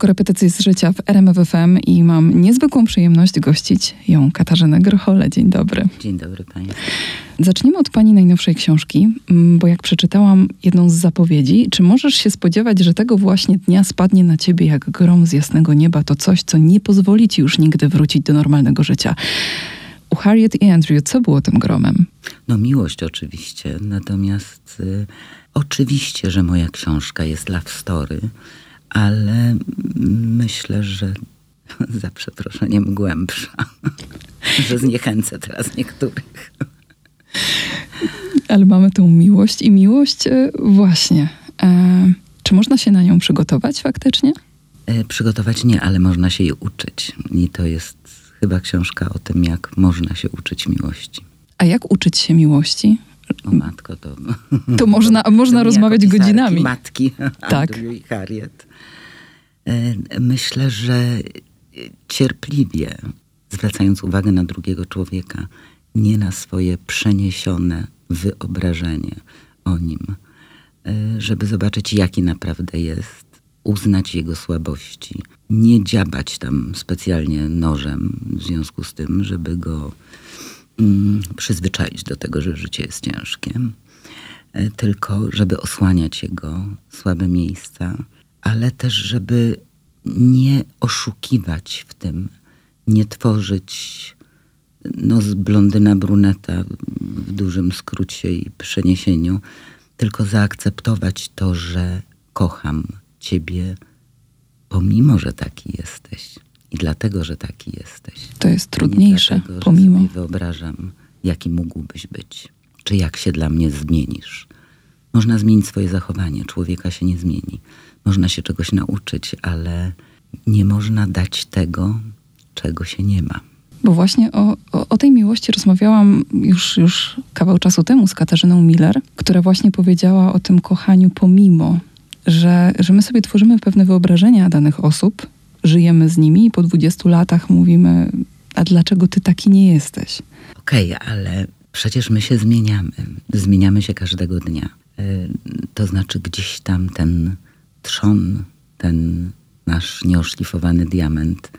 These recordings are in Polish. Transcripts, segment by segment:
korepetycji z życia w RMFFM i mam niezwykłą przyjemność gościć ją Katarzynę Grochole. Dzień dobry. Dzień dobry Państwu. Zacznijmy od Pani najnowszej książki, mm, bo jak przeczytałam jedną z zapowiedzi, czy możesz się spodziewać, że tego właśnie dnia spadnie na Ciebie jak grom z jasnego nieba to coś, co nie pozwoli Ci już nigdy wrócić do normalnego życia? U Harriet i Andrew, co było tym gromem? No miłość oczywiście, natomiast y, oczywiście, że moja książka jest love story, ale myślę, że za przeproszeniem głębsza, że zniechęcę teraz niektórych. Ale mamy tą miłość i miłość e, właśnie. E, czy można się na nią przygotować faktycznie? E, przygotować nie, ale można się jej uczyć. I to jest chyba książka o tym, jak można się uczyć miłości. A jak uczyć się miłości? O matko, to... To można, można to rozmawiać godzinami. matki, tak. i Harriet. E, myślę, że cierpliwie, zwracając uwagę na drugiego człowieka, nie na swoje przeniesione wyobrażenie o nim, e, żeby zobaczyć, jaki naprawdę jest, uznać jego słabości, nie dziabać tam specjalnie nożem w związku z tym, żeby go mm, przyzwyczaić do tego, że życie jest ciężkie, e, tylko żeby osłaniać jego słabe miejsca, ale też żeby nie oszukiwać w tym, nie tworzyć no, z blondyna bruneta w dużym skrócie i przeniesieniu, tylko zaakceptować to, że kocham ciebie, pomimo, że taki jesteś. I dlatego, że taki jesteś. To jest trudniejsze, dlatego, pomimo. Że sobie wyobrażam, jaki mógłbyś być, czy jak się dla mnie zmienisz. Można zmienić swoje zachowanie, człowieka się nie zmieni. Można się czegoś nauczyć, ale nie można dać tego, czego się nie ma. Bo właśnie o, o, o, tej miłości rozmawiałam już, już kawał czasu temu z Katarzyną Miller, która właśnie powiedziała o tym kochaniu pomimo, że, że my sobie tworzymy pewne wyobrażenia danych osób, żyjemy z nimi i po 20 latach mówimy, a dlaczego ty taki nie jesteś? Okej, okay, ale przecież my się zmieniamy. Zmieniamy się każdego dnia. Yy, to znaczy gdzieś tam ten trzon, ten nasz nieoszlifowany diament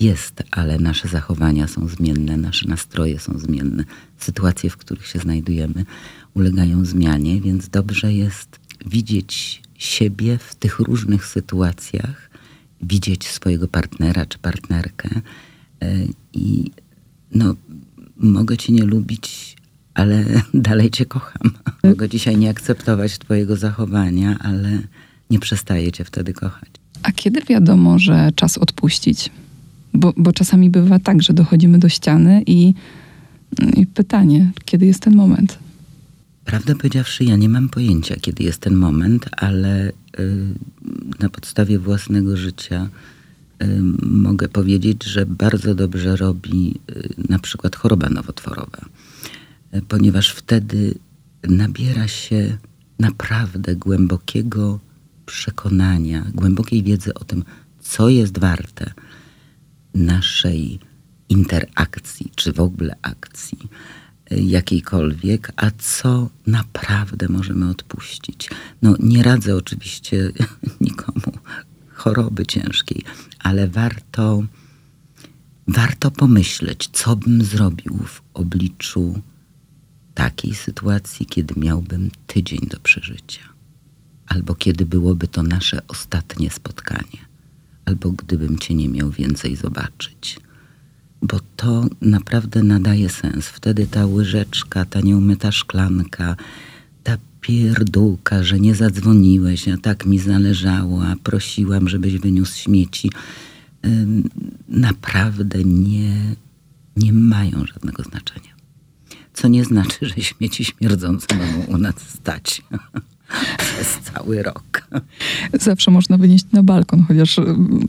jest, ale nasze zachowania są zmienne, nasze nastroje są zmienne, sytuacje, w których się znajdujemy, ulegają zmianie, więc dobrze jest widzieć siebie w tych różnych sytuacjach, widzieć swojego partnera czy partnerkę e, i no, mogę cię nie lubić, ale dalej cię kocham. Mogę dzisiaj nie akceptować twojego zachowania, ale nie przestaję cię wtedy kochać. A kiedy wiadomo, że czas odpuścić? Bo, bo czasami bywa tak, że dochodzimy do ściany i, i pytanie, kiedy jest ten moment? Prawdę powiedziawszy, ja nie mam pojęcia, kiedy jest ten moment, ale y, na podstawie własnego życia y, mogę powiedzieć, że bardzo dobrze robi y, na przykład choroba nowotworowa, y, ponieważ wtedy nabiera się naprawdę głębokiego przekonania, głębokiej wiedzy o tym, co jest warte naszej interakcji, czy w ogóle akcji y, jakiejkolwiek, a co naprawdę możemy odpuścić. No, nie radzę oczywiście nikomu choroby ciężkiej, ale warto, warto pomyśleć, co bym zrobił w obliczu takiej sytuacji, kiedy miałbym tydzień do przeżycia, albo kiedy byłoby to nasze ostatnie spotkanie albo gdybym cię nie miał więcej zobaczyć. Bo to naprawdę nadaje sens. Wtedy ta łyżeczka, ta nieumyta szklanka, ta pierdółka, że nie zadzwoniłeś, a tak mi zależało, a prosiłam, żebyś wyniósł śmieci, naprawdę nie, nie mają żadnego znaczenia. Co nie znaczy, że śmieci śmierdzące mogą u nas stać. przez cały rok. Zawsze można wynieść na balkon, chociaż y,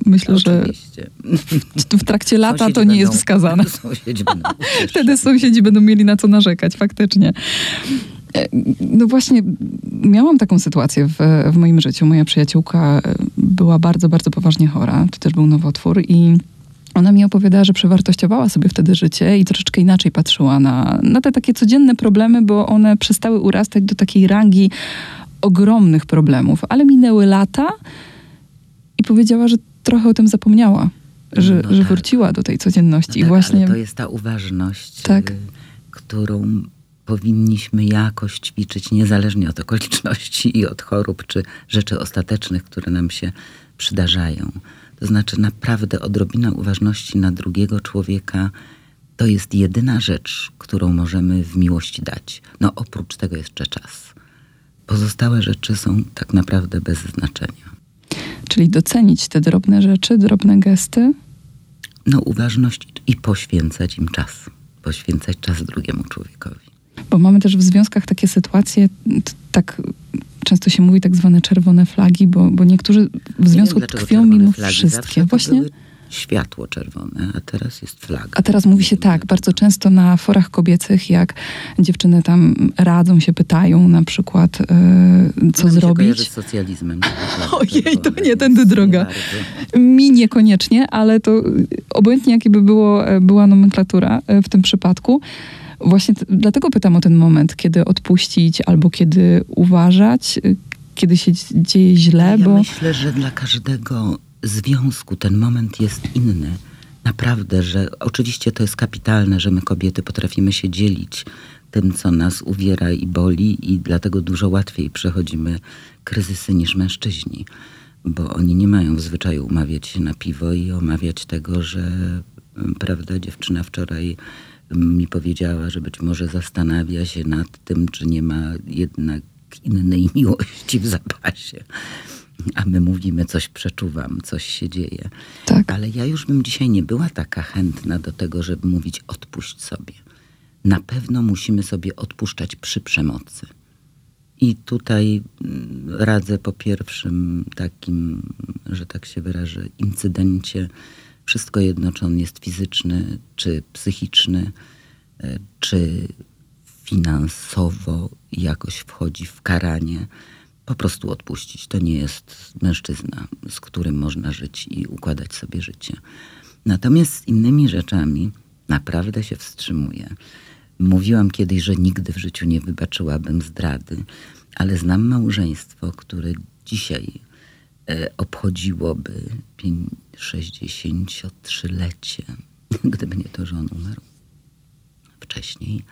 myślę, Oczywiście. że w trakcie lata sąsiedzi to nie będą, jest wskazane. Sąsiedzi będą Wtedy sąsiedzi będą mieli na co narzekać, faktycznie. E, no właśnie, miałam taką sytuację w, w moim życiu. Moja przyjaciółka e, była bardzo, bardzo poważnie chora. To też był nowotwór i ona mi opowiadała, że przewartościowała sobie wtedy życie i troszeczkę inaczej patrzyła na, na te takie codzienne problemy, bo one przestały urastać do takiej rangi ogromnych problemów, ale minęły lata i powiedziała, że trochę o tym zapomniała, że, No że tak. wróciła do tej codzienności. No I tak, właśnie ale to jest ta uważność, Tak. y, którą powinniśmy jakoś ćwiczyć, niezależnie od okoliczności i od chorób, czy rzeczy ostatecznych, które nam się przydarzają. To znaczy, naprawdę odrobina uważności na drugiego człowieka to jest jedyna rzecz, którą możemy w miłości dać. No, oprócz tego jeszcze czas. Pozostałe rzeczy są tak naprawdę bez znaczenia. Czyli docenić te drobne rzeczy, drobne gesty. No, uważność i poświęcać im czas. Poświęcać czas drugiemu człowiekowi. Bo mamy też w związkach takie sytuacje, tak często się mówi tak zwane czerwone flagi, bo, bo niektórzy w związku wiem, tkwią mimo flagi. wszystkie. Zawsze Właśnie. Światło czerwone, a teraz jest flaga. A teraz mówi się tak, bardzo często na forach kobiecych, jak dziewczyny tam radzą się, pytają na przykład, e, co Ona mi się zrobić. z socjalizmem. Ojej, to nie tędy droga. bardzo. Mi niekoniecznie, ale to obojętnie jakie by było, e, była nomenklatura e, w tym przypadku. Właśnie t- dlatego pytam o ten moment, kiedy odpuścić albo kiedy uważać, kiedy się dzie- dzieje źle, Ja bo myślę, że dla każdego związku ten moment jest inny. Naprawdę, że oczywiście to jest kapitalne, że my kobiety potrafimy się dzielić tym, co nas uwiera i boli, i dlatego dużo łatwiej przechodzimy kryzysy niż mężczyźni, bo oni nie mają w zwyczaju umawiać się na piwo i omawiać tego, że mm, prawda, dziewczyna wczoraj mm, mi powiedziała, że być może zastanawia się nad tym, czy nie ma jednak innej miłości w zapasie. A my mówimy, coś przeczuwam, coś się dzieje. tak. Ale ja już bym dzisiaj nie była taka chętna do tego, żeby mówić odpuść sobie. Na pewno musimy sobie odpuszczać przy przemocy. I tutaj mm, radzę po pierwszym takim, że tak się wyrażę, incydencie, wszystko jedno, czy on jest fizyczny, czy psychiczny, e, czy finansowo jakoś wchodzi w karanie, po prostu odpuścić. To nie jest mężczyzna, z którym można żyć i układać sobie życie. Natomiast z innymi rzeczami naprawdę się wstrzymuję. Mówiłam kiedyś, że nigdy w życiu nie wybaczyłabym zdrady, ale znam małżeństwo, które dzisiaj e, obchodziłoby pięć- 63-lecie, gdyby nie to, że on umarł wcześniej,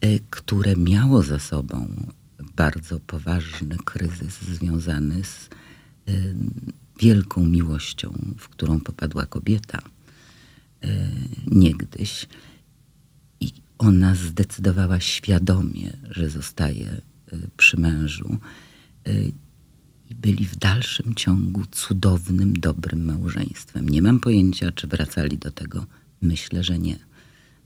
e, które miało za sobą bardzo poważny kryzys związany z e, wielką miłością, w którą popadła kobieta e, niegdyś. I ona zdecydowała świadomie, że zostaje e, przy mężu. I byli w dalszym ciągu cudownym, dobrym małżeństwem. Nie mam pojęcia, czy wracali do tego. Myślę, że nie.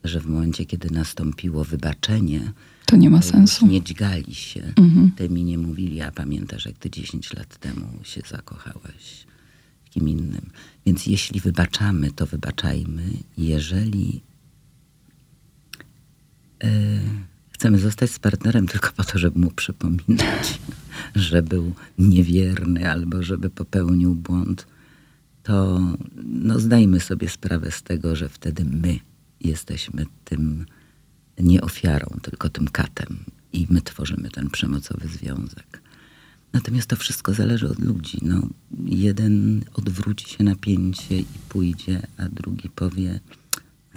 Że w momencie, kiedy nastąpiło wybaczenie, To nie ma to sensu. Nie dźgali się. Mhm. Ty mi nie mówili, a pamiętasz, jak ty 10 lat temu się zakochałaś w kim innym. Więc jeśli wybaczamy, to wybaczajmy. Jeżeli e, chcemy zostać z partnerem tylko po to, żeby mu przypominać, że był niewierny albo żeby popełnił błąd, to no, zdajmy sobie sprawę z tego, że wtedy my jesteśmy tym nie ofiarą, tylko tym katem i my tworzymy ten przemocowy związek. Natomiast to wszystko zależy od ludzi. No, jeden odwróci się napięcie i pójdzie, a drugi powie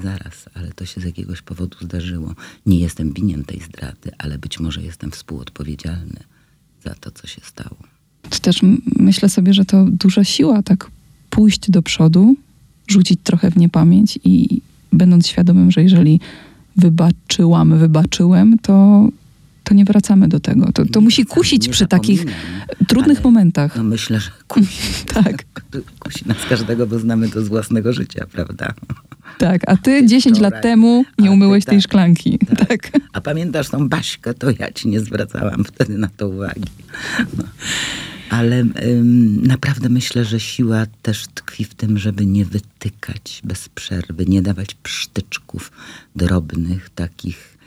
zaraz, ale to się z jakiegoś powodu zdarzyło. Nie jestem winien tej zdrady, ale być może jestem współodpowiedzialny za to, co się stało. To też myślę sobie, że to duża siła tak pójść do przodu, rzucić trochę w niepamięć i będąc świadomym, że jeżeli wybaczyłam, wybaczyłem, to, to nie wracamy do tego. To, to Nie musi kusić przy takich trudnych momentach. No myślę, że kusi. Tak. Kusi nas każdego, bo znamy to z własnego życia, prawda? Tak, a ty 10 lat wczoraj, temu nie ty umyłeś tej tak, szklanki. tak. Tak. A pamiętasz tą Baśkę, to ja ci nie zwracałam wtedy na to uwagi. No. Ale ym, naprawdę myślę, że siła też tkwi w tym, żeby nie wytykać bez przerwy, nie dawać psztyczków drobnych, takich,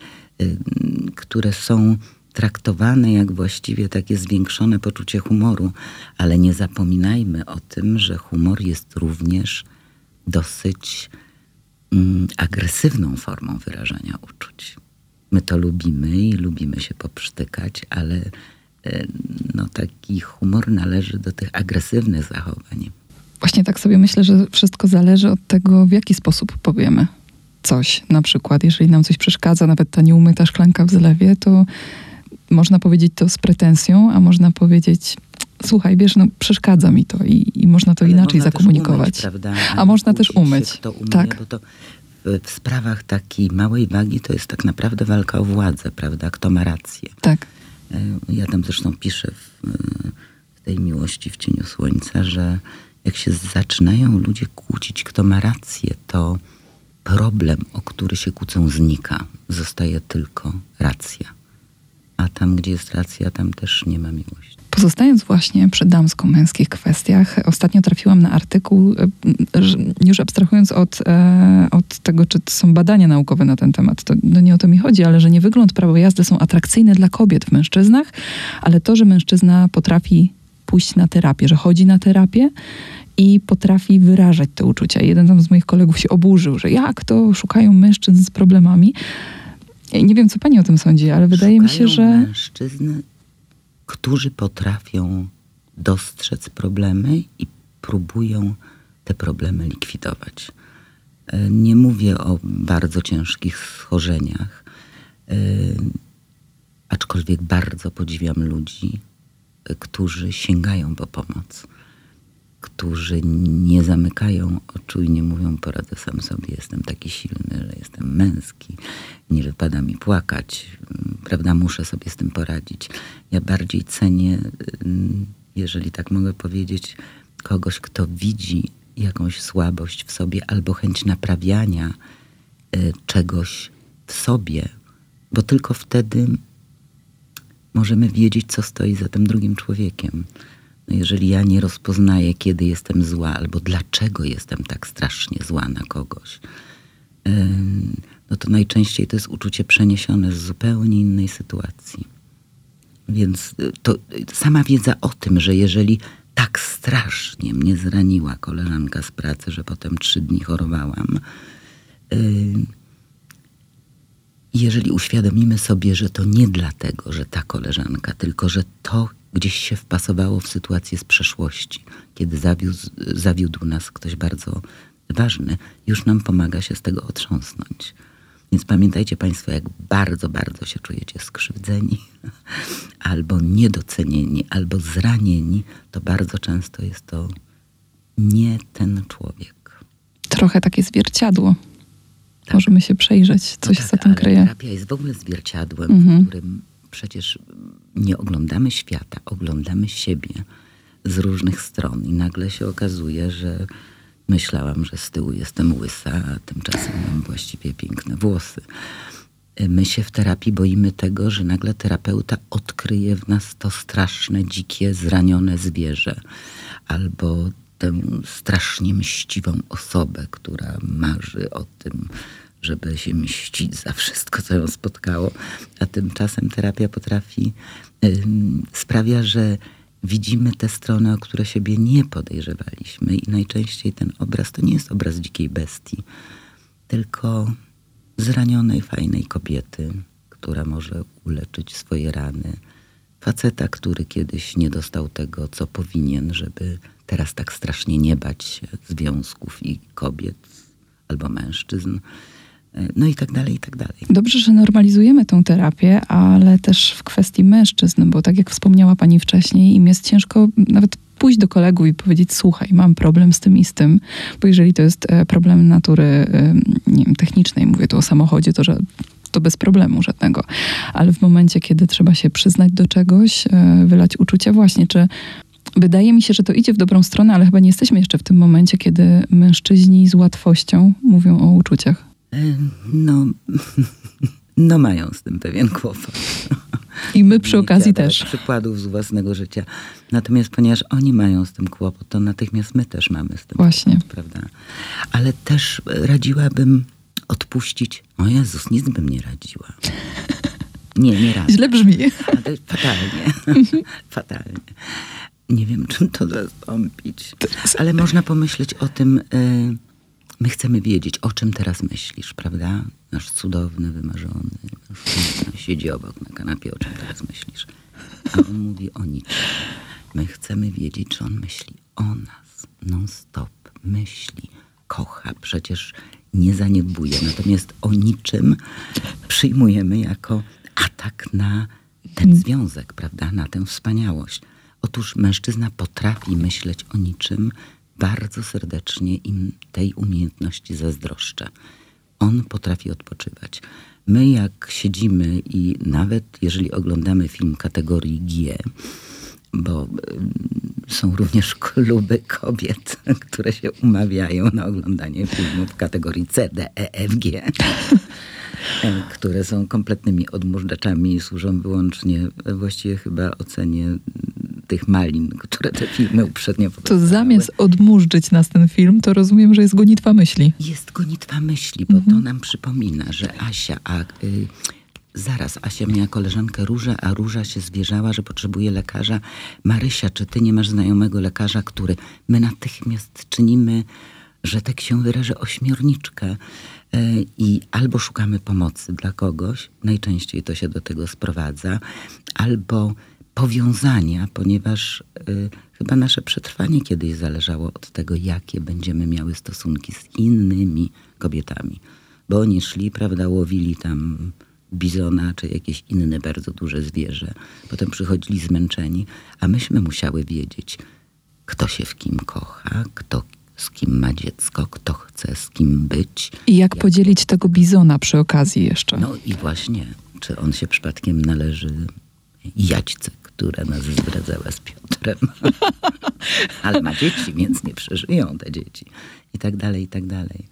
ym, które są traktowane jak właściwie takie zwiększone poczucie humoru. Ale nie zapominajmy o tym, że humor jest również dosyć mm, agresywną formą wyrażania uczuć. My to lubimy i lubimy się poprztykać, ale no, taki humor należy do tych agresywnych zachowań. Właśnie tak sobie myślę, że wszystko zależy od tego, w jaki sposób powiemy coś. Na przykład, jeżeli nam coś przeszkadza, nawet ta nieumyta szklanka w zlewie, to można powiedzieć to z pretensją, a można powiedzieć, słuchaj, wiesz, no przeszkadza mi to i, i można to Ale inaczej można zakomunikować. Umyć? A można też kłócić się, umyć. Kto Tak. Bo to w, sprawach takiej małej wagi to jest tak naprawdę walka o władzę, prawda? Kto ma rację. Tak, Ja tam zresztą piszę w, e, w tej miłości w cieniu słońca, że jak się zaczynają ludzie kłócić, kto ma rację, to problem, o który się kłócą, znika. Zostaje tylko racja. A tam, gdzie jest racja, tam też nie ma miłości. Pozostając właśnie przy damsko-męskich kwestiach, ostatnio trafiłam na artykuł, e, już abstrahując od, e, od tego, czy to są badania naukowe na ten temat, to no nie o to mi chodzi, ale że nie wygląd prawo jazdy są atrakcyjne dla kobiet w mężczyznach, ale to, że mężczyzna potrafi pójść na terapię, że chodzi na terapię i potrafi wyrażać te uczucia. Jeden tam z moich kolegów się oburzył, że jak to szukają mężczyzn z problemami. Nie wiem, co pani o tym sądzi, ale wydaje mi się, Szukają że... mężczyzn, którzy potrafią dostrzec problemy i próbują te problemy likwidować. E, Nie mówię o bardzo ciężkich schorzeniach, e, aczkolwiek bardzo podziwiam ludzi, e, którzy sięgają po pomoc, którzy nie zamykają oczu i nie mówią, poradzę sam sobie, jestem taki silny, że jestem męski, nie wypada mi płakać, prawda, muszę sobie z tym poradzić. Ja bardziej cenię, jeżeli tak mogę powiedzieć, kogoś, kto widzi jakąś słabość w sobie albo chęć naprawiania y, czegoś w sobie, bo tylko wtedy możemy wiedzieć, co stoi za tym drugim człowiekiem. Jeżeli ja nie rozpoznaję, kiedy jestem zła, albo dlaczego jestem tak strasznie zła na kogoś, no to najczęściej to jest uczucie przeniesione z zupełnie innej sytuacji. Więc y, to y, sama wiedza o tym, że jeżeli tak strasznie mnie zraniła koleżanka z pracy, że potem trzy dni chorowałam, jeżeli uświadomimy sobie, że to nie dlatego, że ta koleżanka, tylko że to gdzieś się wpasowało w sytuację z przeszłości, kiedy zawiózł, zawiódł nas ktoś bardzo ważny, już nam pomaga się z tego otrząsnąć. Więc pamiętajcie Państwo, jak bardzo, bardzo się czujecie skrzywdzeni, albo niedocenieni, albo zranieni, to bardzo często jest to nie ten człowiek. trochę takie zwierciadło. Możemy się przejrzeć, co No się tak, za tym kryje. Terapia jest w ogóle zwierciadłem, Mhm. w którym przecież nie oglądamy świata, oglądamy siebie z różnych stron i nagle się okazuje, że myślałam, że z tyłu jestem łysa, a tymczasem mam właściwie piękne włosy. My się w terapii boimy tego, że nagle terapeuta odkryje w nas to straszne, dzikie, zranione zwierzę albo tę strasznie mściwą osobę, która marzy o tym, żeby się mścić za wszystko, co ją spotkało. A tymczasem terapia potrafi, sprawia, że widzimy te strony, o które siebie nie podejrzewaliśmy. I najczęściej ten obraz to nie jest obraz dzikiej bestii, tylko zranionej, fajnej kobiety, która może uleczyć swoje rany. Faceta, który kiedyś nie dostał tego, co powinien, żeby teraz tak strasznie nie bać się związków i kobiet albo mężczyzn. No i tak dalej, i tak dalej. Dobrze, że normalizujemy tą terapię, ale też w kwestii mężczyzn, bo tak jak wspomniała pani wcześniej, im jest ciężko nawet pójść do kolegów i powiedzieć, słuchaj, mam problem z tym i z tym, bo jeżeli to jest e, problem natury e, nie wiem, technicznej, mówię tu o samochodzie, to że to bez problemu żadnego. Ale w momencie, kiedy trzeba się przyznać do czegoś, e, wylać uczucia właśnie, czy Wydaje mi się, że to idzie w dobrą stronę, ale chyba nie jesteśmy jeszcze w tym momencie, kiedy mężczyźni z łatwością mówią o uczuciach. E, No, no mają z tym pewien kłopot. I my przy okazji też. Przykładów z własnego życia. Natomiast ponieważ oni mają z tym kłopot, to natychmiast my też mamy z tym Właśnie. kłopot, prawda? Ale też radziłabym odpuścić. O Jezus, nic bym nie radziła. Nie, nie radzę. Źle brzmi. Ale fatalnie. fatalnie. Nie wiem, czym to zastąpić. Ale można pomyśleć o tym, y, my chcemy wiedzieć, o czym teraz myślisz, prawda? Nasz cudowny, wymarzony, siedzi obok na kanapie, o czym teraz myślisz. A on mówi o niczym. My chcemy wiedzieć, czy on myśli o nas. non-stop, myśli, kocha, przecież nie zaniedbuje. Natomiast o niczym przyjmujemy jako atak na ten związek, prawda, na tę wspaniałość. Otóż mężczyzna potrafi myśleć o niczym, bardzo serdecznie im tej umiejętności zazdroszczę. On potrafi odpoczywać. My, jak siedzimy i nawet jeżeli oglądamy film kategorii G, bo są również kluby kobiet, które się umawiają na oglądanie filmów kategorii C, D, E, F, G, które są kompletnymi odmurzaczami i służą wyłącznie właściwie chyba ocenie tych malin, które te filmy uprzednio To zamiast odmurzyć nas ten film, to rozumiem, że jest gonitwa myśli. Jest gonitwa myśli, bo mhm. to nam przypomina, że Asia, a y, zaraz Asia miała koleżankę Różę, a Róża się zwierzała, że potrzebuje lekarza. Marysia, czy ty nie masz znajomego lekarza, który my natychmiast czynimy, że tak się wyrażę, ośmiorniczkę. Y, I albo szukamy pomocy dla kogoś, najczęściej to się do tego sprowadza, albo powiązania, ponieważ y, chyba nasze przetrwanie kiedyś zależało od tego, jakie będziemy miały stosunki z innymi kobietami. Bo oni szli, prawda, łowili tam bizona czy jakieś inne bardzo duże zwierzę. Potem przychodzili zmęczeni, a myśmy musiały wiedzieć, kto się w kim kocha, kto z kim ma dziecko, kto chce z kim być. I jak, jak podzielić tego bizona przy okazji jeszcze. No i właśnie, czy on się przypadkiem należy Jaćce, która nas zdradzała z Piotrem. Ale ma dzieci, więc nie przeżyją te dzieci. I tak dalej, i tak dalej.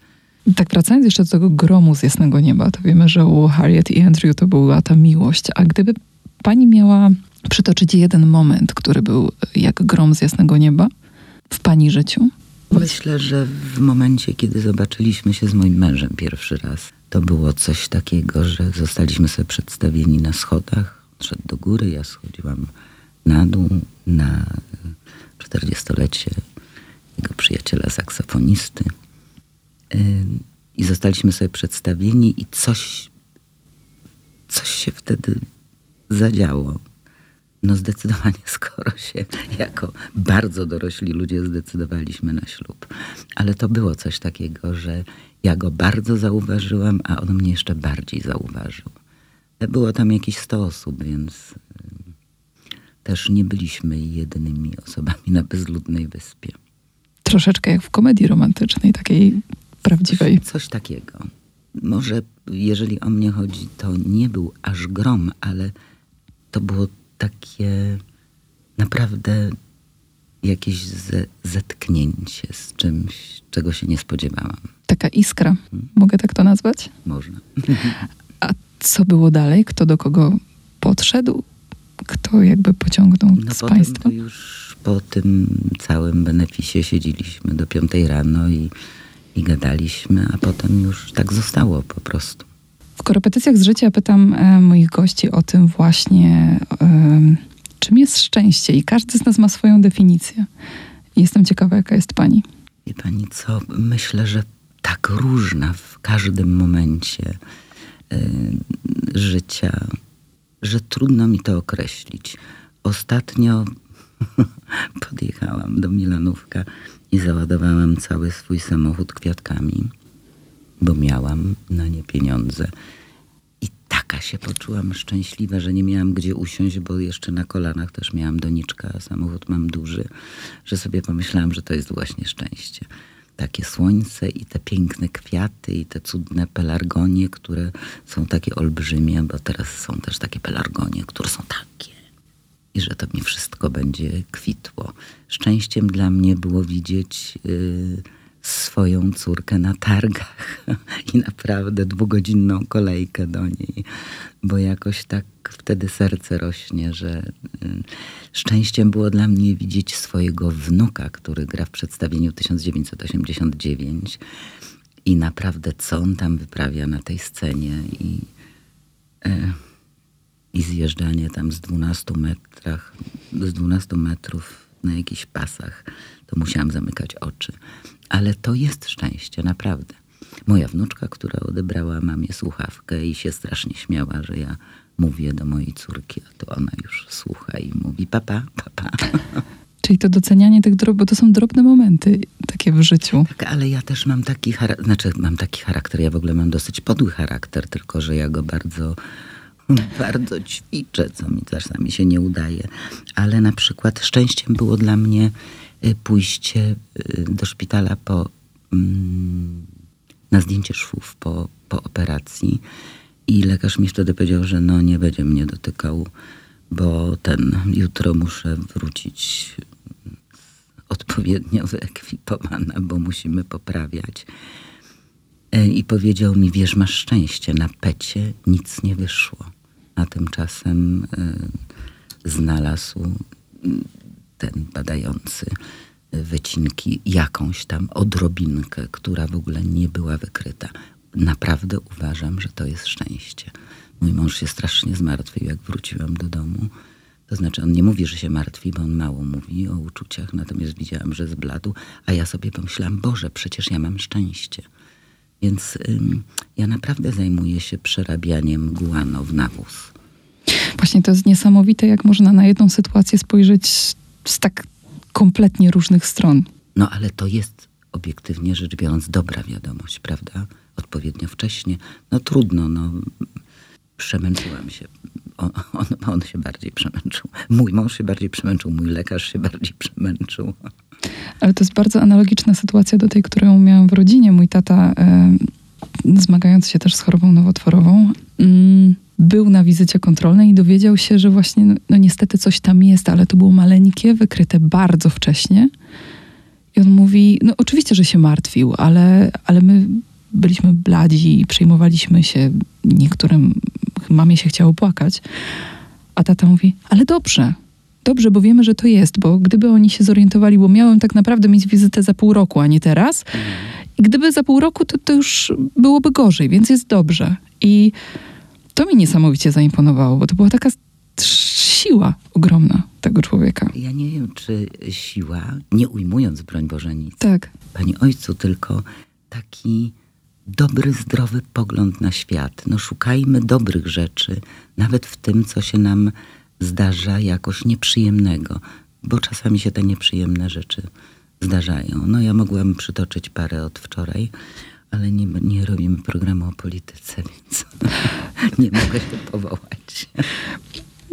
Tak wracając jeszcze do tego gromu z jasnego nieba, to wiemy, że u Harriet i Andrew to była ta miłość. A gdyby pani miała przytoczyć jeden moment, który był jak grom z jasnego nieba w pani życiu? Myślę, że w momencie, kiedy zobaczyliśmy się z moim mężem pierwszy raz, to było coś takiego, że zostaliśmy sobie przedstawieni na schodach. Szedł do góry, ja schodziłam na dół na 40-lecie jego przyjaciela saksofonisty. I zostaliśmy sobie przedstawieni i coś, coś się wtedy zadziało. No zdecydowanie, skoro się jako bardzo dorośli ludzie zdecydowaliśmy na ślub. Ale to było coś takiego, że ja go bardzo zauważyłam, a on mnie jeszcze bardziej zauważył. Było tam jakieś 100 osób, więc też nie byliśmy jedynymi osobami na bezludnej wyspie. Troszeczkę jak w komedii romantycznej, takiej prawdziwej. Coś, coś takiego. Może jeżeli o mnie chodzi, to nie był aż grom, ale to było takie naprawdę jakieś ze, zetknięcie z czymś, czego się nie spodziewałam. Taka iskra, hmm. mogę tak to nazwać? Można. Co było dalej? Kto do kogo podszedł? Kto jakby pociągnął no z państwa? już po tym całym beneficie siedzieliśmy do piątej rano i, i gadaliśmy, a potem już tak zostało po prostu. W korepetycjach z życia pytam e, moich gości o tym właśnie, e, czym jest szczęście i każdy z nas ma swoją definicję. Jestem ciekawa, jaka jest pani. Wie pani co, myślę, że tak różna w każdym momencie życia że trudno mi to określić. Ostatnio podjechałam do Milanówka i załadowałam cały swój samochód kwiatkami, bo miałam na nie pieniądze. I taka się poczułam szczęśliwa, że nie miałam gdzie usiąść, bo jeszcze na kolanach też miałam doniczka, a samochód mam duży, że sobie pomyślałam, że to jest właśnie szczęście takie słońce i te piękne kwiaty i te cudne pelargonie, które są takie olbrzymie, bo teraz są też takie pelargonie, które są takie. I że to mi wszystko będzie kwitło. Szczęściem dla mnie było widzieć y, swoją córkę na targach i naprawdę dwugodzinną kolejkę do niej, bo jakoś tak wtedy serce rośnie, że y, szczęściem było dla mnie widzieć swojego wnuka, który gra w przedstawieniu 1989 i naprawdę co on tam wyprawia na tej scenie i, y, i zjeżdżanie tam z 12 metrach, z 12 metrów na jakichś pasach, to musiałam zamykać oczy. Ale to jest szczęście, naprawdę. Moja wnuczka, która odebrała mamie słuchawkę i się strasznie śmiała, że ja mówię do mojej córki, a to ona już słucha i mówi papa, papa. Czyli to docenianie tych drobnych, bo to są drobne momenty takie w życiu. Tak, ale ja też mam taki charakter, znaczy mam taki charakter, ja w ogóle mam dosyć podły charakter, tylko że ja go bardzo bardzo ćwiczę, co mi czasami się nie udaje. Ale na przykład szczęściem było dla mnie pójście y, do szpitala po, mm, na zdjęcie szwów po, po operacji. I lekarz mi wtedy powiedział, że no nie będzie mnie dotykał, bo ten jutro muszę wrócić odpowiednio wyekwipowana, bo musimy poprawiać. E, I powiedział mi, wiesz, masz szczęście, na pecie nic nie wyszło. A tymczasem y, znalazł ten badający wycinki jakąś tam odrobinkę, która w ogóle nie była wykryta. Naprawdę uważam, że to jest szczęście. Mój mąż się strasznie zmartwił, jak wróciłam do domu. To znaczy, on nie mówi, że się martwi, bo on mało mówi o uczuciach, natomiast widziałam, że zbladł, a ja sobie pomyślałam, Boże, przecież ja mam szczęście. Więc ym, ja naprawdę zajmuję się przerabianiem guano w nawóz. Właśnie to jest niesamowite, jak można na jedną sytuację spojrzeć z tak kompletnie różnych stron. No ale to jest obiektywnie rzecz biorąc dobra wiadomość, prawda? Odpowiednio wcześnie. No trudno, no przemęczyłam się. On, on, on, się bardziej przemęczył. Mój mąż się bardziej przemęczył, mój lekarz się bardziej przemęczył. Ale to jest bardzo analogiczna sytuacja do tej, którą miałam w rodzinie. Mój tata, e, zmagający się też z chorobą nowotworową, mm, był na wizycie kontrolnej i dowiedział się, że właśnie, no, no niestety coś tam jest, ale to było maleńkie, wykryte bardzo wcześnie. I on mówi, no oczywiście, że się martwił, ale, ale my byliśmy bladzi, przejmowaliśmy się, niektórym mamie się chciało płakać. A tata mówi, ale dobrze, dobrze, bo wiemy, że to jest, bo gdyby oni się zorientowali, bo miałem tak naprawdę mieć wizytę za pół roku, a nie teraz. I gdyby za pół roku, to, to już byłoby gorzej, więc jest dobrze. I to mi niesamowicie zaimponowało, bo to była taka siła ogromna tego człowieka. Ja nie wiem, czy siła, nie ujmując broń Boże nic. Tak. Panie Ojcu, tylko taki dobry, zdrowy pogląd na świat. No szukajmy dobrych rzeczy, nawet w tym, co się nam zdarza jakoś nieprzyjemnego, bo czasami się te nieprzyjemne rzeczy zdarzają. No ja mogłam przytoczyć parę od wczoraj, ale nie, nie robimy programu o polityce, więc nie mogę się powołać.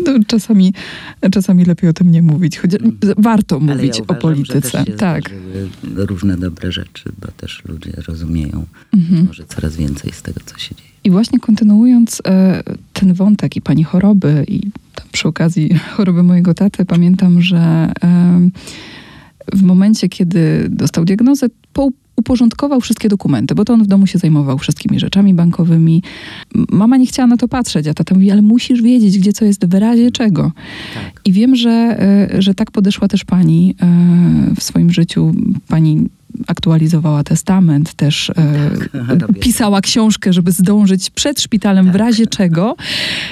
No, czasami, czasami lepiej o tym nie mówić. Choć warto mówić ja uważam, o polityce. Tak. Różne dobre rzeczy, bo też ludzie rozumieją mhm. może coraz więcej z tego, co się dzieje. I właśnie kontynuując e, ten wątek i pani choroby, i przy okazji choroby mojego taty, pamiętam, że e, w momencie, kiedy dostał diagnozę, po uporządkował wszystkie dokumenty, bo to on w domu się zajmował wszystkimi rzeczami bankowymi. Mama nie chciała na to patrzeć, a tata mówi, ale musisz wiedzieć, gdzie co jest w razie czego. Tak. I wiem, że, e, że tak podeszła też pani e, w swoim życiu. Pani aktualizowała testament, też e, tak, pisała książkę, żeby zdążyć przed szpitalem tak. w razie czego.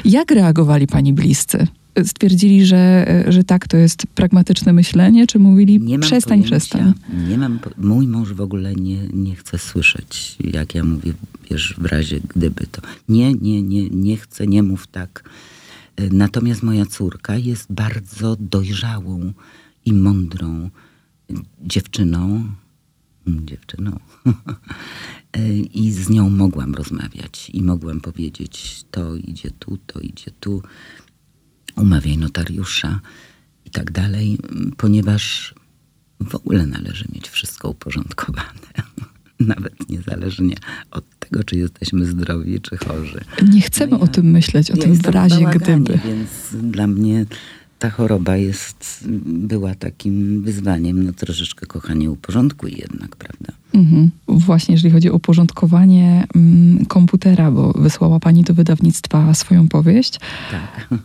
Jak reagowali pani bliscy? Stwierdzili, że, że tak, to jest pragmatyczne myślenie, czy mówili nie przestań, pojęcia, przestań? Nie mam, mój mąż w ogóle nie, nie chce słyszeć, jak ja mówię, wiesz, w razie gdyby to. Nie, nie, nie, nie chcę, nie mów tak. Natomiast moja córka jest bardzo dojrzałą i mądrą dziewczyną, dziewczyną. I z nią mogłam rozmawiać i mogłam powiedzieć, to idzie tu, to idzie tu umawiaj notariusza i tak dalej, ponieważ w ogóle należy mieć wszystko uporządkowane. Nawet niezależnie od tego, czy jesteśmy zdrowi, czy chorzy. Nie chcemy no ja, o tym myśleć, o ja tym w razie gdyby. Więc dla mnie ta choroba jest, była takim wyzwaniem, no troszeczkę kochanie uporządkuj jednak, prawda? Mhm. Właśnie, jeżeli chodzi o uporządkowanie mm, komputera, bo wysłała pani do wydawnictwa swoją powieść. Tak.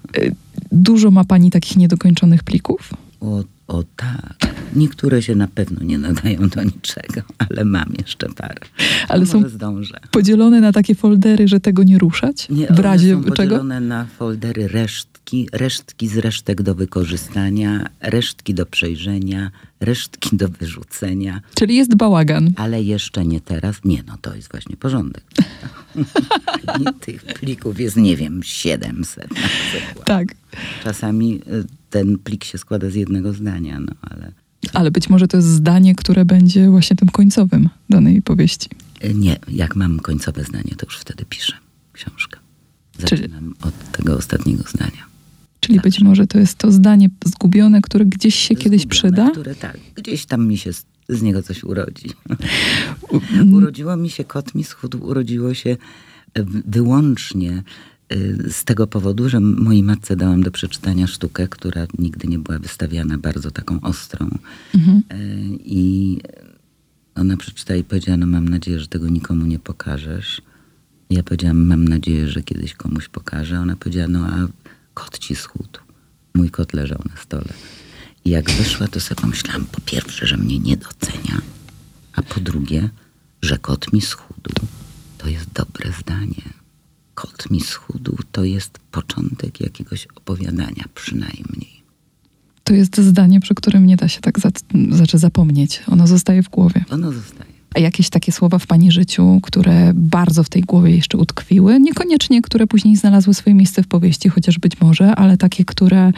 Dużo ma pani takich niedokończonych plików? O, o tak. Niektóre się na pewno nie nadają do niczego, ale mam jeszcze parę. Ale są zdążę. podzielone na takie foldery, że tego nie ruszać? Nie, w razie są czego? podzielone na foldery resztki, resztki z resztek do wykorzystania, resztki do przejrzenia, resztki do wyrzucenia. Czyli jest bałagan. Ale jeszcze nie teraz. Nie, no to jest właśnie porządek. Tych plików jest, nie wiem, 700 na przykład. Tak. Czasami y, ten plik się składa z jednego zdania, no ale... Ale być może to jest zdanie, które będzie właśnie tym końcowym danej powieści. Y, Nie, jak mam końcowe zdanie, to już wtedy piszę książkę. Czyli- Zaczynam od tego ostatniego zdania. Czyli być może to jest to zdanie zgubione, które gdzieś się kiedyś przyda. Które tak, gdzieś tam mi się z, niego coś urodzi. Mm. Urodziło mi się, kot mi schudł, urodziło się e, wyłącznie e, z tego powodu, że mojej matce dałam do przeczytania sztukę, która nigdy nie była wystawiana, bardzo taką ostrą. Mhm. E, I ona przeczytała i powiedziała, no mam nadzieję, że tego nikomu nie pokażesz. Ja powiedziałam, mam nadzieję, że kiedyś komuś pokażę. Ona powiedziała, no a kot ci schudł. Mój kot leżał na stole. I jak wyszła, to sobie pomyślałam, po pierwsze, że mnie nie docenia, a po drugie, że kot mi schudł. To jest dobre zdanie. Kot mi schudł to jest początek jakiegoś opowiadania przynajmniej. To jest zdanie, przy którym nie da się tak za, znaczy zapomnieć. Ono zostaje w głowie. Ono zostaje. Jakieś takie słowa w pani życiu, które bardzo w tej głowie jeszcze utkwiły? Niekoniecznie, które później znalazły swoje miejsce w powieści, chociaż być może, ale takie, które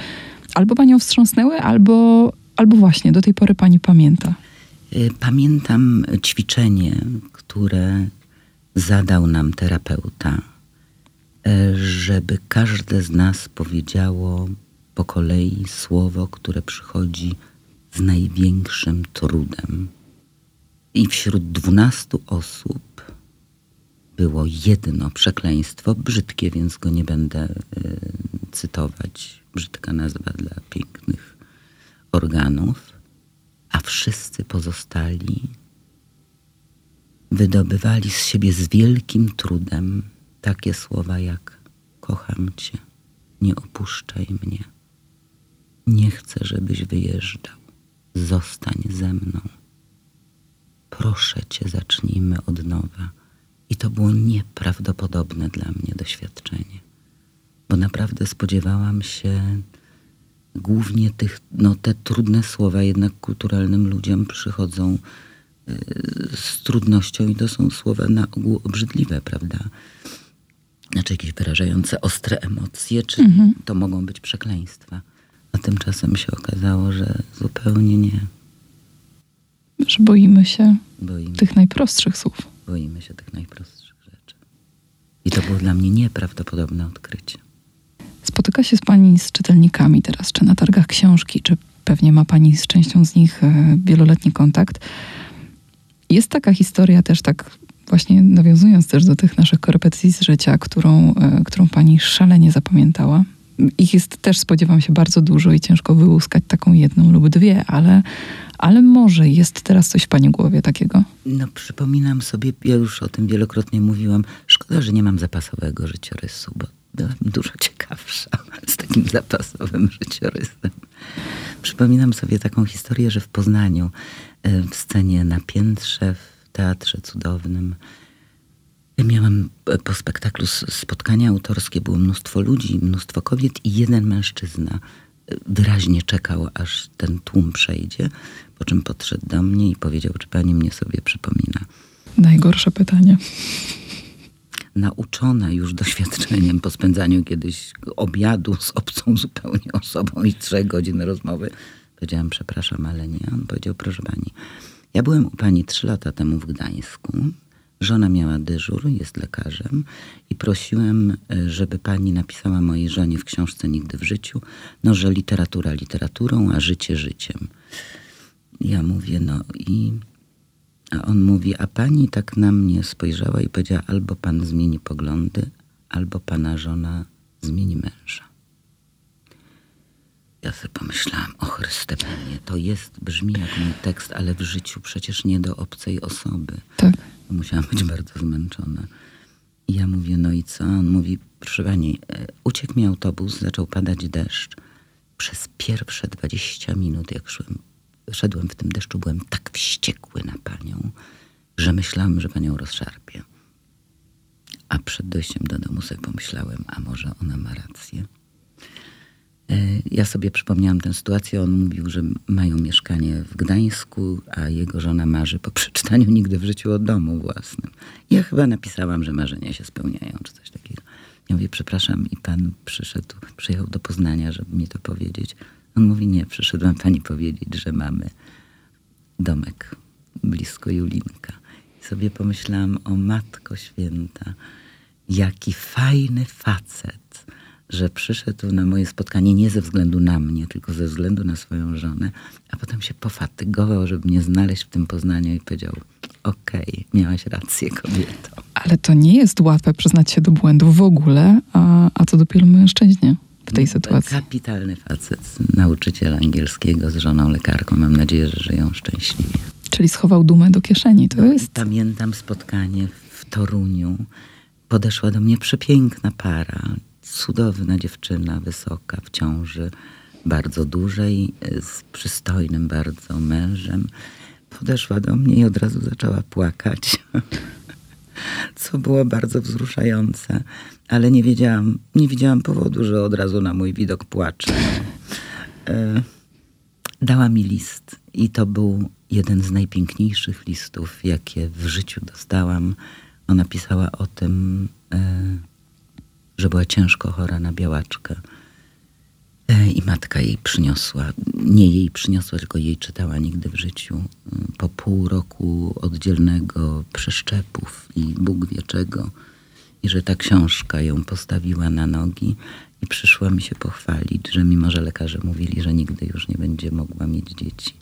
albo panią wstrząsnęły, albo, albo właśnie do tej pory pani pamięta. Y, Pamiętam ćwiczenie, które zadał nam terapeuta, y, żeby każde z nas powiedziało po kolei słowo, które przychodzi z największym trudem. I wśród dwunastu osób było jedno przekleństwo, brzydkie, więc go nie będę y, cytować. Brzydka nazwa dla pięknych organów. A wszyscy pozostali wydobywali z siebie z wielkim trudem takie słowa jak kocham cię, nie opuszczaj mnie, nie chcę, żebyś wyjeżdżał, zostań ze mną, proszę cię, zacznijmy od nowa. I to było nieprawdopodobne dla mnie doświadczenie, bo naprawdę spodziewałam się głównie tych, no te trudne słowa jednak kulturalnym ludziom przychodzą y, z trudnością i to są słowa na ogół obrzydliwe, prawda? Znaczy jakieś wyrażające ostre emocje, czy to mogą być przekleństwa. A tymczasem się okazało, że zupełnie nie. Że boimy się Boimy, tych najprostszych słów. boimy się tych najprostszych rzeczy. I to było dla mnie nieprawdopodobne odkrycie. Spotyka się z pani z czytelnikami teraz, czy na targach książki, czy pewnie ma pani z częścią z nich e, wieloletni kontakt. Jest taka historia też tak właśnie nawiązując też do tych naszych korepetycji z życia, którą, e, którą pani szalenie zapamiętała. Ich jest też, spodziewam się, bardzo dużo i ciężko wyłuskać taką jedną lub dwie, ale, ale może jest teraz coś w pani głowie takiego. No, przypominam sobie, ja już o tym wielokrotnie mówiłam, szkoda, że nie mam zapasowego życiorysu, bo byłam dużo ciekawsza z takim zapasowym życiorysem. Przypominam sobie taką historię, że w Poznaniu, e, w scenie na piętrze, w Teatrze Cudownym, miałam e, po spektaklu spotkania autorskie, było mnóstwo ludzi, mnóstwo kobiet i jeden mężczyzna e, wyraźnie czekał, aż ten tłum przejdzie, po czym podszedł do mnie i powiedział, czy pani mnie sobie przypomina. Najgorsze pytanie. Nauczona już doświadczeniem po spędzaniu kiedyś obiadu z obcą zupełnie osobą i trzech godzin rozmowy, powiedziałam, przepraszam, ale nie. On powiedział, proszę pani, ja byłem u pani trzy lata temu w Gdańsku. Żona miała dyżur, jest lekarzem i prosiłem, e, żeby pani napisała mojej żonie w książce Nigdy w życiu, no, że literatura literaturą, a życie życiem. Ja mówię, no i a on mówi, a pani tak na mnie spojrzała i powiedziała, albo pan zmieni poglądy, albo pana żona zmieni męża. Ja sobie pomyślałam, o Chryste to jest, brzmi jak mój tekst, ale w życiu przecież nie do obcej osoby. Tak. Musiałam być bardzo zmęczona. I ja mówię, no i co? On mówi, proszę pani, e, uciekł mi autobus, zaczął padać deszcz. Przez pierwsze 20 minut, jak szłem, szedłem w tym deszczu, byłem tak wściekły na panią, że myślałam, że panią rozszarpię. A przed dojściem do domu sobie pomyślałem, a może ona ma rację. Ja sobie przypomniałam tę sytuację. On mówił, że mają mieszkanie w Gdańsku, a jego żona marzy po przeczytaniu nigdy w życiu o domu własnym. Ja chyba napisałam, że marzenia się spełniają, czy coś takiego. Ja mówię, przepraszam, i pan przyszedł, przyjechał do Poznania, żeby mi to powiedzieć. On mówi, nie, przyszedłem pani powiedzieć, że mamy domek blisko Julinka. I sobie pomyślałam, o Matko Święta, jaki fajny facet, że przyszedł na moje spotkanie nie ze względu na mnie, tylko ze względu na swoją żonę, a potem się pofatygował, żeby mnie znaleźć w tym Poznaniu i powiedział, okej, okay, miałaś rację kobieto. Ale to nie jest łatwe przyznać się do błędu w ogóle, a, a co dopiero mężczyźnie w tej sytuacji. Kapitalny facet, nauczyciel angielskiego z żoną lekarką. Mam nadzieję, że żyją szczęśliwie. Czyli schował dumę do kieszeni. To no jest... Pamiętam spotkanie w Toruniu. Podeszła do mnie przepiękna para. Cudowna dziewczyna, wysoka, w ciąży, bardzo dużej, z przystojnym bardzo mężem. Podeszła do mnie i od razu zaczęła płakać. Co było bardzo wzruszające ale nie wiedziałam, nie widziałam powodu, że od razu na mój widok płacze. Dała mi list i to był jeden z najpiękniejszych listów, jakie w życiu dostałam. Ona pisała o tym, e, że była ciężko chora na białaczkę. E, I matka jej przyniosła, nie jej przyniosła, tylko jej czytała nigdy w życiu. Po pół roku oddzielnego przeszczepów i Bóg wie czego i że ta książka ją postawiła na nogi i przyszła mi się pochwalić, że mimo, że lekarze mówili, że nigdy już nie będzie mogła mieć dzieci,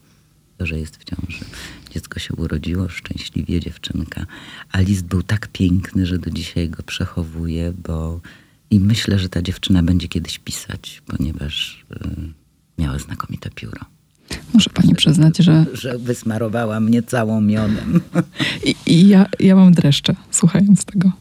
to, że jest w ciąży. Dziecko się urodziło, szczęśliwie dziewczynka, a list był tak piękny, że do dzisiaj go przechowuję, bo i myślę, że ta dziewczyna będzie kiedyś pisać, ponieważ y, miała znakomite pióro. Muszę pani przyznać, że... Że wysmarowała mnie całą miodem. I, i ja, ja mam dreszcze, słuchając tego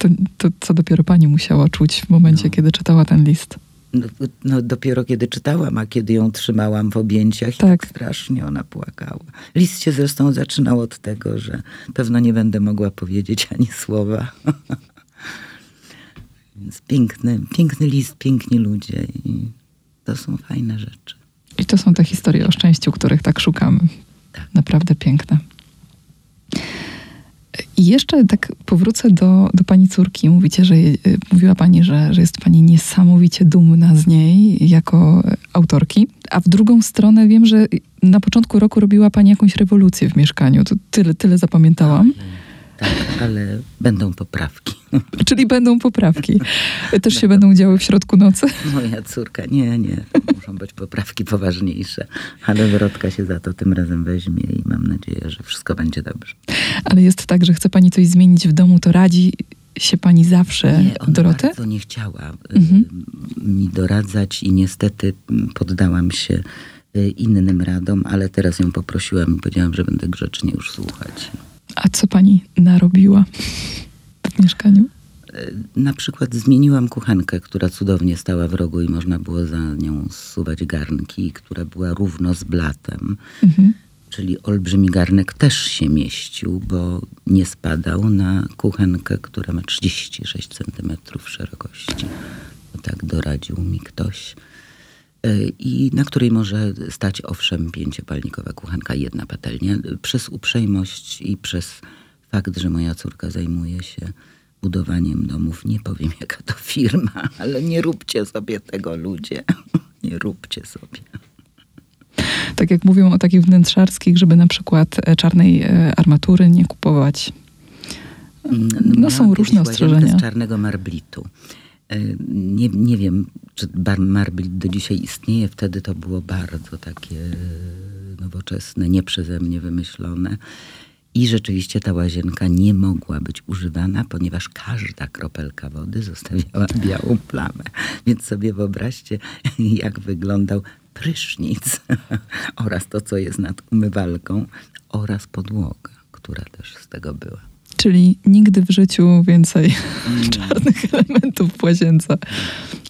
to, to co dopiero pani musiała czuć w momencie, no. kiedy czytała ten list? No, no, dopiero kiedy czytałam, a kiedy ją trzymałam w objęciach, tak. tak strasznie ona płakała. List się zresztą zaczynał od tego, że pewno nie będę mogła powiedzieć ani słowa. Więc piękny, piękny list, piękni ludzie i to są fajne rzeczy. I to są te historie o szczęściu, których tak szukamy. Tak. Naprawdę piękne. I jeszcze tak powrócę do, do pani córki. Mówicie, że y, mówiła pani, że, że jest pani niesamowicie dumna z niej jako autorki. A w drugą stronę wiem, że na początku roku robiła pani jakąś rewolucję w mieszkaniu. To tyle, tyle zapamiętałam. Tak, ale będą poprawki. Czyli będą poprawki. Też się będą działy w środku nocy? Moja córka, nie, nie. Muszą być poprawki poważniejsze. Ale Wrotka się za to tym razem weźmie i mam nadzieję, że wszystko będzie dobrze. Ale jest tak, że chce pani coś zmienić w domu, to radzi się pani zawsze nie, ona Dorotę? bardzo nie chciała y, mhm. mi doradzać i niestety poddałam się y, innym radom, ale teraz ją poprosiłam i powiedziałam, że będę grzecznie już słuchać. A co pani narobiła w mieszkaniu? E, na przykład zmieniłam kuchenkę, która cudownie stała w rogu i można było za nią zsuwać garnki, która była równo z blatem. Mhm. Czyli olbrzymi garnek też się mieścił, bo nie spadał na kuchenkę, która ma 36 cm szerokości. Bo tak doradził mi ktoś. E, i na której może stać owszem pięciopalnikowa kuchenka, jedna patelnia. Przez uprzejmość i przez fakt, że moja córka zajmuje się budowaniem domów, nie powiem jaka to firma, ale nie róbcie sobie tego ludzie. Nie róbcie sobie. Tak jak mówią o takich wnętrzarskich, żeby na przykład e, czarnej e, armatury nie kupować. Mm, no, są różne ostrzeżenia. z czarnego marblitu. Nie, nie wiem, czy Marblit do dzisiaj istnieje. Wtedy to było bardzo takie nowoczesne, nie przeze mnie wymyślone. I rzeczywiście ta łazienka nie mogła być używana, ponieważ każda kropelka wody zostawiała białą plamę. Więc sobie wyobraźcie, jak wyglądał prysznic oraz to, co jest nad umywalką oraz podłoga, która też z tego była. Czyli nigdy w życiu więcej mm. czarnych elementów w łazience.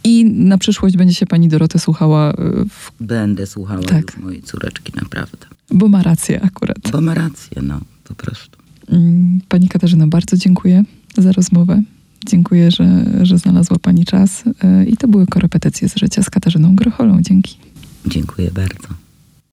I na przyszłość będzie się pani Dorotę słuchała? Y, w... Będę słuchała tak. mojej córeczki, naprawdę. Bo ma rację akurat. Bo ma rację, no, po prostu. Mm, pani Katarzyna, bardzo dziękuję za rozmowę. Dziękuję, że, że znalazła Pani czas. I to były korepetycje z życia z Katarzyną Grocholą. Dzięki. Dziękuję bardzo.